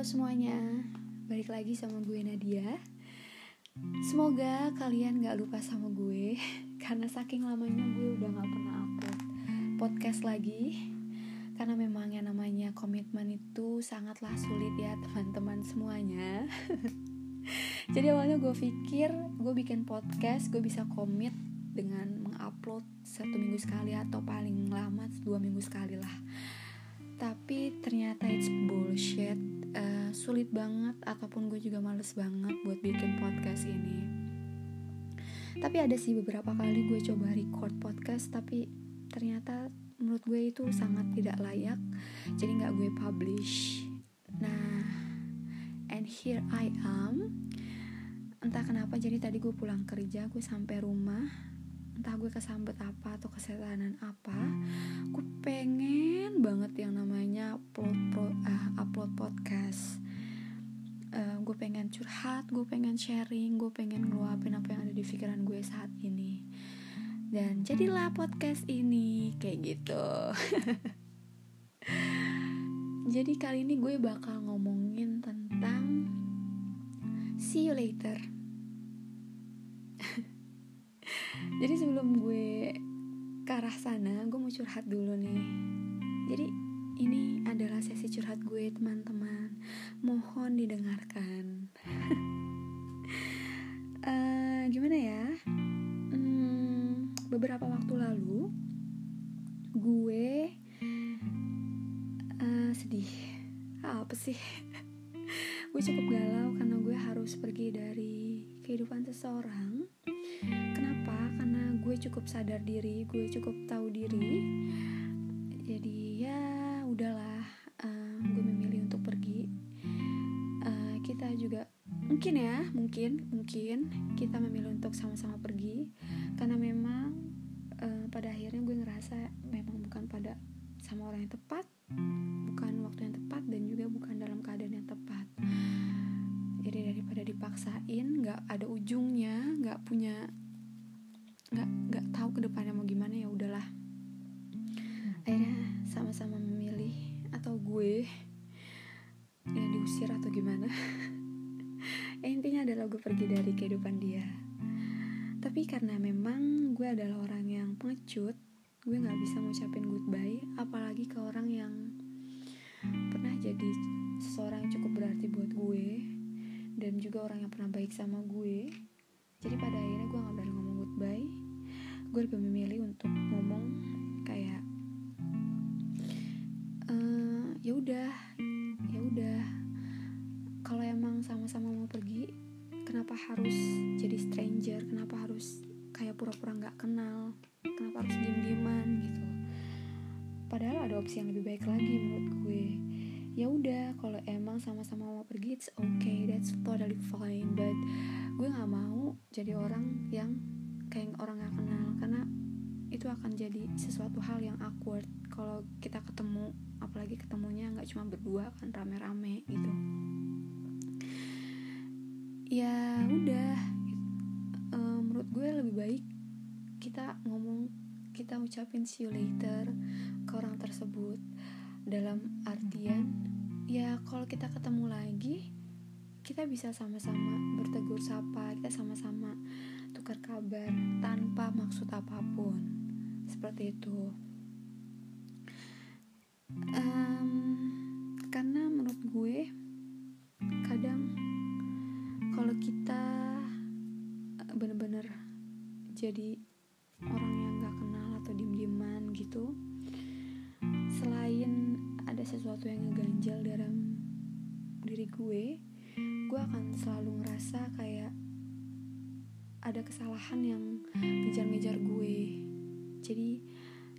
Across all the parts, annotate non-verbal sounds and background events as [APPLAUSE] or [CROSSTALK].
Semuanya, balik lagi sama gue Nadia. Semoga kalian gak lupa sama gue [LAUGHS] karena saking lamanya gue udah gak pernah upload podcast lagi. Karena memang yang namanya komitmen itu sangatlah sulit ya teman-teman semuanya. [LAUGHS] Jadi awalnya gue pikir gue bikin podcast gue bisa komit dengan mengupload satu minggu sekali atau paling lama dua minggu sekali lah tapi ternyata it's bullshit sulit banget ataupun gue juga males banget buat bikin podcast ini. Tapi ada sih beberapa kali gue coba record podcast tapi ternyata menurut gue itu sangat tidak layak jadi nggak gue publish. Nah and here I am. Entah kenapa jadi tadi gue pulang kerja gue sampai rumah entah gue kesambet apa atau kesetanan apa gue pengen banget yang namanya upload pro, uh, upload podcast. Uh, gue pengen curhat gue pengen sharing gue pengen ngeluapin apa yang ada di pikiran gue saat ini. Dan jadilah podcast ini kayak gitu. [LAUGHS] Jadi kali ini gue bakal ngomongin tentang see you later jadi sebelum gue ke arah sana gue mau curhat dulu nih. Jadi ini adalah sesi curhat gue teman-teman. Mohon didengarkan. Uh, [LAUGHS] gimana ya? Hmm, beberapa waktu lalu gue uh, sedih. Apa sih? [LAUGHS] Gue cukup galau karena gue harus pergi dari kehidupan seseorang kenapa karena gue cukup sadar diri gue cukup tahu diri. Jadi ya udahlah uh, gue memilih untuk pergi. Uh, kita juga mungkin ya mungkin mungkin kita memilih untuk sama-sama pergi. Karena memang uh, pada akhirnya gue ngerasa memang bukan pada sama orang yang tepat bukan waktu yang tepat dan juga bukan dalam keadaan yang tepat. Jadi daripada dipaksain nggak ada ujungnya nggak punya nggak nggak tahu ke depannya mau gimana ya udahlah. Akhirnya sama-sama memilih atau gue ya diusir atau gimana. Ya, [LAUGHS] intinya adalah gue pergi dari kehidupan dia. Tapi karena memang gue adalah orang yang pengecut gue nggak bisa ngucapin goodbye apalagi ke orang yang pernah jadi seseorang yang cukup berarti buat gue dan juga orang yang pernah baik sama gue. Jadi pada akhirnya gue nggak berani ngomong goodbye gue lebih memilih untuk ngomong kayak uh, ya udah ya udah. Kalau emang sama-sama mau pergi kenapa harus jadi stranger? Kenapa harus kayak pura-pura nggak -pura kenal? Kenapa harus diem-dieman? Gitu. Padahal ada opsi yang lebih baik lagi menurut gue. Ya udah kalau emang sama-sama mau pergi it's okay that's totally fine. But gue nggak mau jadi orang yang kayak orang gak kenal karena itu akan jadi sesuatu hal yang awkward kalau kita ketemu apalagi ketemunya nggak cuma berdua kan rame-rame gitu. Ya udah e, menurut gue lebih baik kita ngomong kita ucapin see you later ke orang tersebut. Dalam artian ya kalau kita ketemu lagi kita bisa sama-sama bertegur sapa kita sama-sama tukar kabar tanpa maksud apa pun. Seperti itu. Um, karena menurut gue kadang kalau kita bener-bener jadi orang yang gak kenal atau diem-dieman gitu selain ada sesuatu yang ngeganjal dalam diri gue gue akan selalu ngerasa kayak ada kesalahan yang ngejar-ngejar gue. Jadi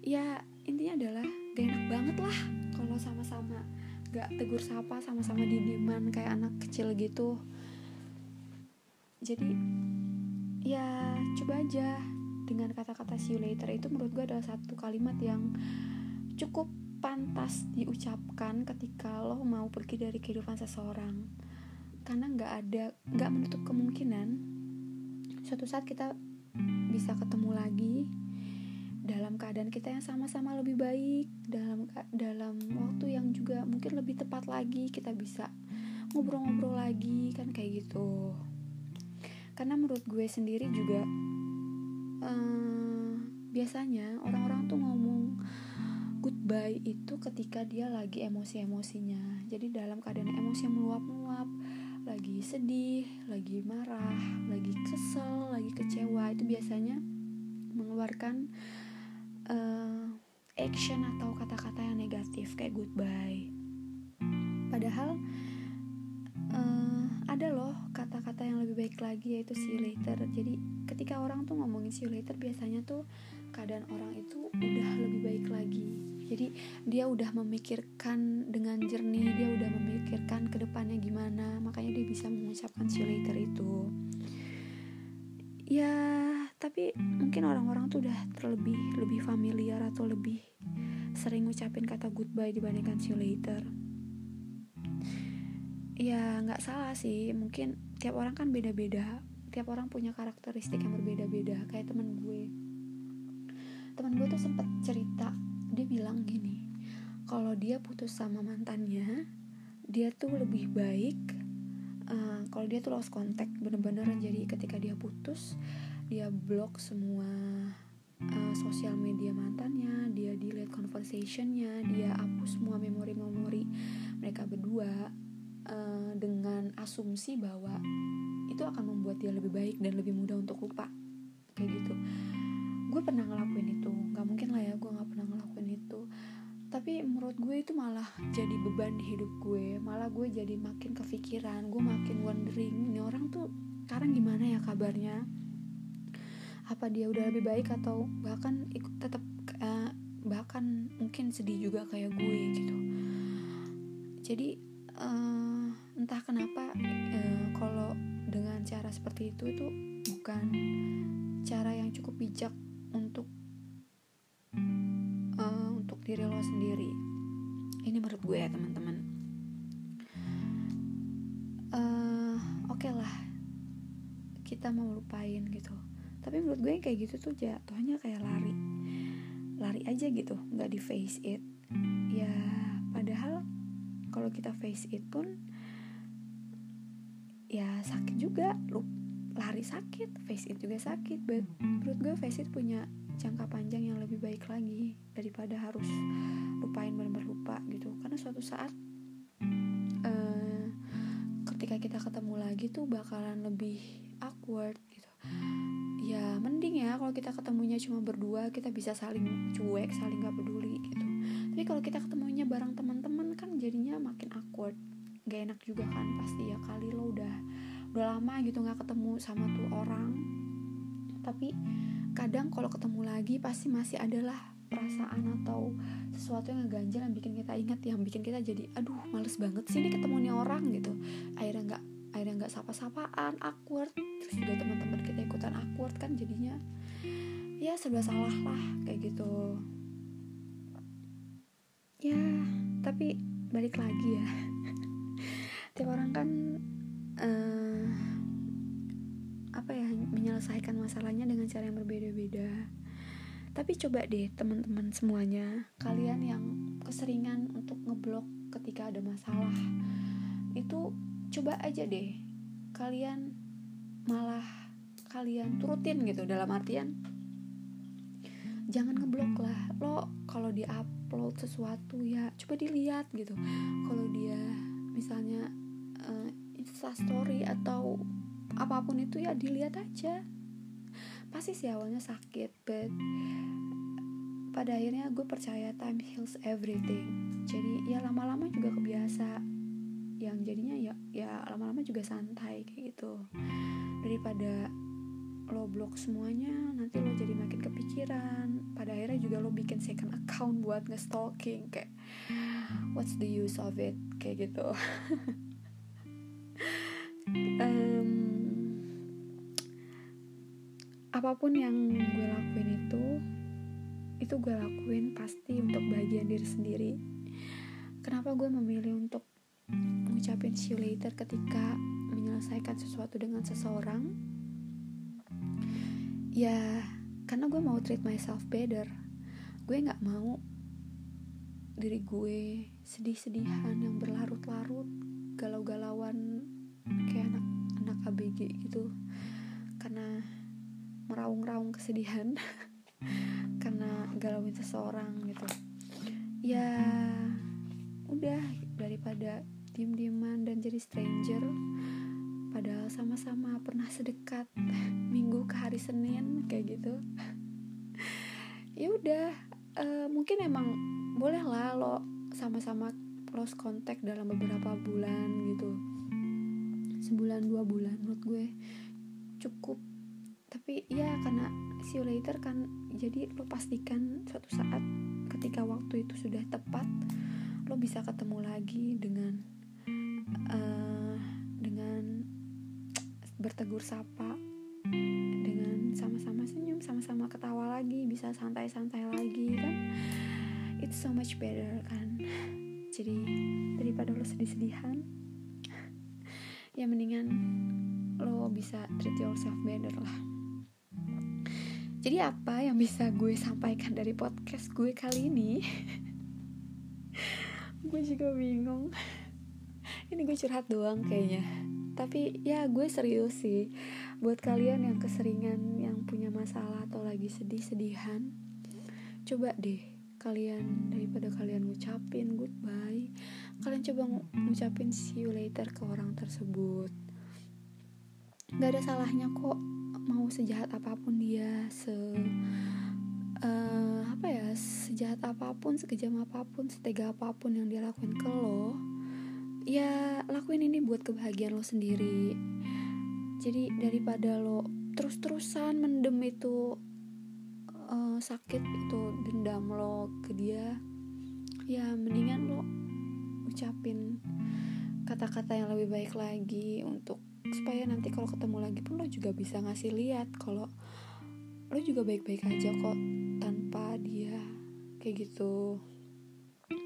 ya intinya adalah gak enak banget lah kalau sama-sama gak tegur sapa sama-sama didiman kayak anak kecil gitu. Jadi ya coba aja dengan kata-kata see you later. Itu menurut gue adalah satu kalimat yang cukup pantas diucapkan ketika lo mau pergi dari kehidupan seseorang. Karena nggak ada nggak menutup kemungkinan suatu saat kita bisa ketemu lagi dalam keadaan kita yang sama-sama lebih baik dalam dalam waktu yang juga mungkin lebih tepat lagi kita bisa ngobrol-ngobrol lagi kan kayak gitu. Karena menurut gue sendiri juga uh, biasanya orang-orang tuh ngomong goodbye itu ketika dia lagi emosi-emosinya. Jadi dalam keadaan emosi yang meluap-meluap sedih, lagi marah, lagi kesel, lagi kecewa itu biasanya mengeluarkan uh, action atau kata-kata yang negatif kayak goodbye. Padahal uh, ada loh kata-kata yang lebih baik lagi yaitu see you later. Jadi ketika orang tuh ngomongin see you later biasanya tuh keadaan orang itu udah lebih baik lagi jadi dia udah memikirkan dengan jernih dia udah memikirkan ke depannya gimana makanya dia bisa mengucapkan see you later itu. Ya tapi mungkin orang-orang tuh udah terlebih lebih familiar atau lebih sering ngucapin kata goodbye dibandingkan see you later. Ya nggak salah sih. Mungkin tiap orang kan beda-beda. Tiap orang punya karakteristik yang berbeda-beda. Kayak temen gue. Temen gue tuh sempet cerita bilang gini kalau dia putus sama mantannya dia tuh lebih baik uh, kalau dia tuh lost contact bener-bener jadi ketika dia putus dia blok semua uh, sosial media mantannya dia delete conversationnya dia hapus semua memori-memori mereka berdua uh, dengan asumsi bahwa itu akan membuat dia lebih baik dan lebih mudah untuk lupa. Kayak gitu gue pernah ngelakuin itu. Nggak mungkin lah ya gue nggak pernah ngelakuin itu. Tapi menurut gue itu malah jadi beban di hidup gue. Malah gue jadi makin kepikiran gue makin wondering ini orang tuh sekarang gimana ya kabarnya? Apa dia udah lebih baik atau bahkan ikut tetap uh, bahkan mungkin sedih juga kayak gue gitu. Jadi uh, entah kenapa uh, kalau dengan cara seperti itu itu bukan cara yang cukup bijak untuk uh, untuk diri lo sendiri. Ini menurut gue ya teman-teman. Uh, oke okay lah kita mau lupain gitu. Tapi menurut gue kayak gitu tuh jatuhnya kayak lari. Lari aja gitu nggak di face it. Ya padahal kalau kita face it pun ya sakit juga lu lari sakit face it juga sakit. But menurut gue face it punya jangka panjang yang lebih baik lagi daripada harus lupain benar-benar lupa gitu. Karena suatu saat uh, ketika kita ketemu lagi tuh bakalan lebih awkward gitu. Ya mending ya kalau kita ketemunya cuma berdua kita bisa saling cuek saling gak peduli gitu. Tapi kalau kita ketemunya bareng teman-teman kan jadinya makin awkward. Gak enak juga kan pasti ya kali lo udah udah lama gitu nggak ketemu sama tuh orang. Tapi kadang kalau ketemu lagi pasti masih adalah perasaan atau sesuatu yang ngeganjel yang bikin kita ingat yang bikin kita jadi aduh males banget sih ini ketemu nih orang gitu. Akhirnya nggak akhirnya nggak sapa-sapaan awkward. Terus juga teman-teman kita ikutan awkward kan jadinya. Ya serba salah lah kayak gitu. Ya tapi balik lagi ya. [LAUGHS] Tiap orang kan uh, menyelesaikan masalahnya dengan cara yang berbeda-beda. Tapi coba deh teman-teman semuanya kalian yang keseringan untuk ngeblok ketika ada masalah itu coba aja deh kalian malah kalian turutin gitu dalam artian jangan ngeblok lah. Lo kalau di upload sesuatu ya coba dilihat gitu. Kalau dia misalnya uh, insta story atau apa pun itu ya dilihat aja. Pasti sih awalnya sakit but pada akhirnya gue percaya time heals everything. Jadi ya lama-lama juga kebiasa. Yang jadinya ya ya lama-lama juga santai kayak gitu. Daripada lo blok semuanya nanti lo jadi makin kepikiran. Pada akhirnya juga lo bikin second account buat nge-stalking kayak what's the use of it? kayak gitu [LAUGHS] apa pun yang gue lakuin itu itu gue lakuin pasti untuk bagian diri sendiri. Kenapa gue memilih untuk ngucapin see you later ketika menyelesaikan sesuatu dengan seseorang? Ya karena gue mau treat myself better. Gue nggak mau diri gue sedih-sedihan yang berlarut-larut galau-galauan kayak anak anak ABG gitu. Karena meraung-raung kesedihan. [LAUGHS] Karena galauin seseorang gitu. Ya udah daripada diem-dieman dan jadi stranger padahal sama-sama pernah sedekat [LAUGHS] minggu ke hari Senin kayak gitu. [LAUGHS] Ya udah uh, mungkin emang boleh lah lo sama-sama lost contact dalam beberapa bulan gitu. Sebulan dua bulan menurut gue cukup tapi ya karena see later kan jadi lo pastikan suatu saat ketika waktu itu sudah tepat lo bisa ketemu lagi dengan uh, dengan bertegur sapa dengan sama-sama senyum sama-sama ketawa lagi bisa santai-santai lagi kan? It's so much better kan? Jadi daripada lo sedih-sedihan ya mendingan lo bisa treat yourself better lah jadi apa yang bisa gue sampaikan dari podcast gue kali ini? [LAUGHS] gue juga bingung. Ini gue curhat doang kayaknya. Tapi ya gue serius sih. Buat kalian yang keseringan yang punya masalah atau lagi sedih-sedihan, coba deh kalian daripada kalian ngucapin goodbye, kalian coba ngucapin see you later ke orang tersebut. Gak ada salahnya kok mau sejahat apa pun dia se uh, apa ya sejahat apa pun sekejam apa pun setega apa pun yang dia lakuin ke lo ya lakuin ini buat kebahagiaan lo sendiri. Jadi daripada lo terus-terusan mendem itu uh, sakit itu dendam lo ke dia ya mendingan lo ucapin kata-kata yang lebih baik lagi untuk supaya nanti kalau ketemu lagi pun lo juga bisa ngasih lihat kalau lo juga baik-baik aja kok tanpa dia kayak gitu.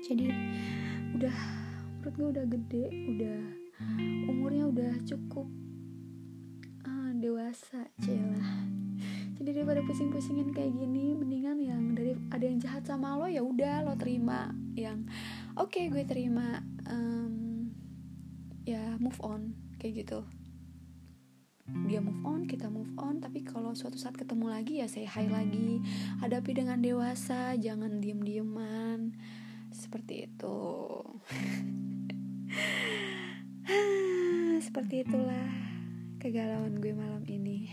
Jadi udah menurut gue udah gede udah umurnya udah cukup ah, dewasa celah jadi daripada pusing-pusingin kayak gini mendingan yang dari ada yang jahat sama lo ya udah lo terima yang oke okay, gue terima um, ya move on kayak gitu dia move on kita move on. Tapi kalau suatu saat ketemu lagi ya saya hi lagi. Hadapi dengan dewasa jangan diem dieman seperti itu. [LAUGHS] Seperti itulah kegalauan gue malam ini.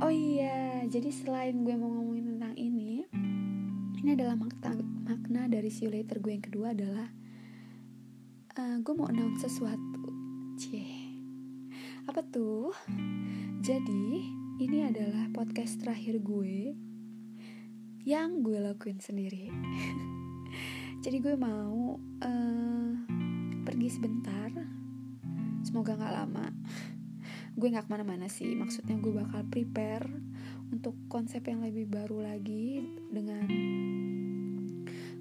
Oh iya jadi selain gue mau ngomongin tentang ini ini adalah makna, makna dari see you gue yang kedua adalah uh, gue mau announce sesuatu. Cie apa tuh? Jadi, ini adalah podcast terakhir gue yang gue lakuin sendiri. [LAUGHS] Jadi gue mau uh, pergi sebentar. Semoga gak lama. Gue gak ke mana-mana sih. Maksudnya gue bakal prepare untuk konsep yang lebih baru lagi dengan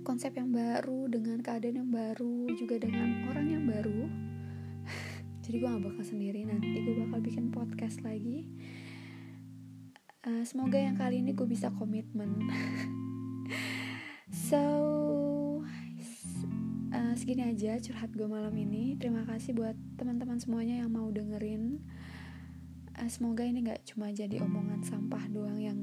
konsep yang baru dengan keadaan yang baru juga dengan orang yang baru jadi gue gak bakal sendiri. Nanti gue bakal bikin podcast lagi. Uh, semoga yang kali ini gue bisa komitmen. [LAUGHS] So uh, segini aja curhat gue malam ini. Terima kasih buat teman-teman semuanya yang mau dengerin. Uh, semoga ini gak cuma jadi omongan sampah doang yang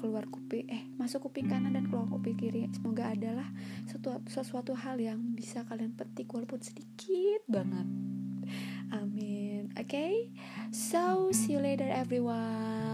keluar kuping eh masuk kuping kanan dan keluar kuping kiri. Semoga adalah sesuatu, sesuatu hal yang bisa kalian petik walaupun sedikit banget Amin. Okay, so see you later, everyone.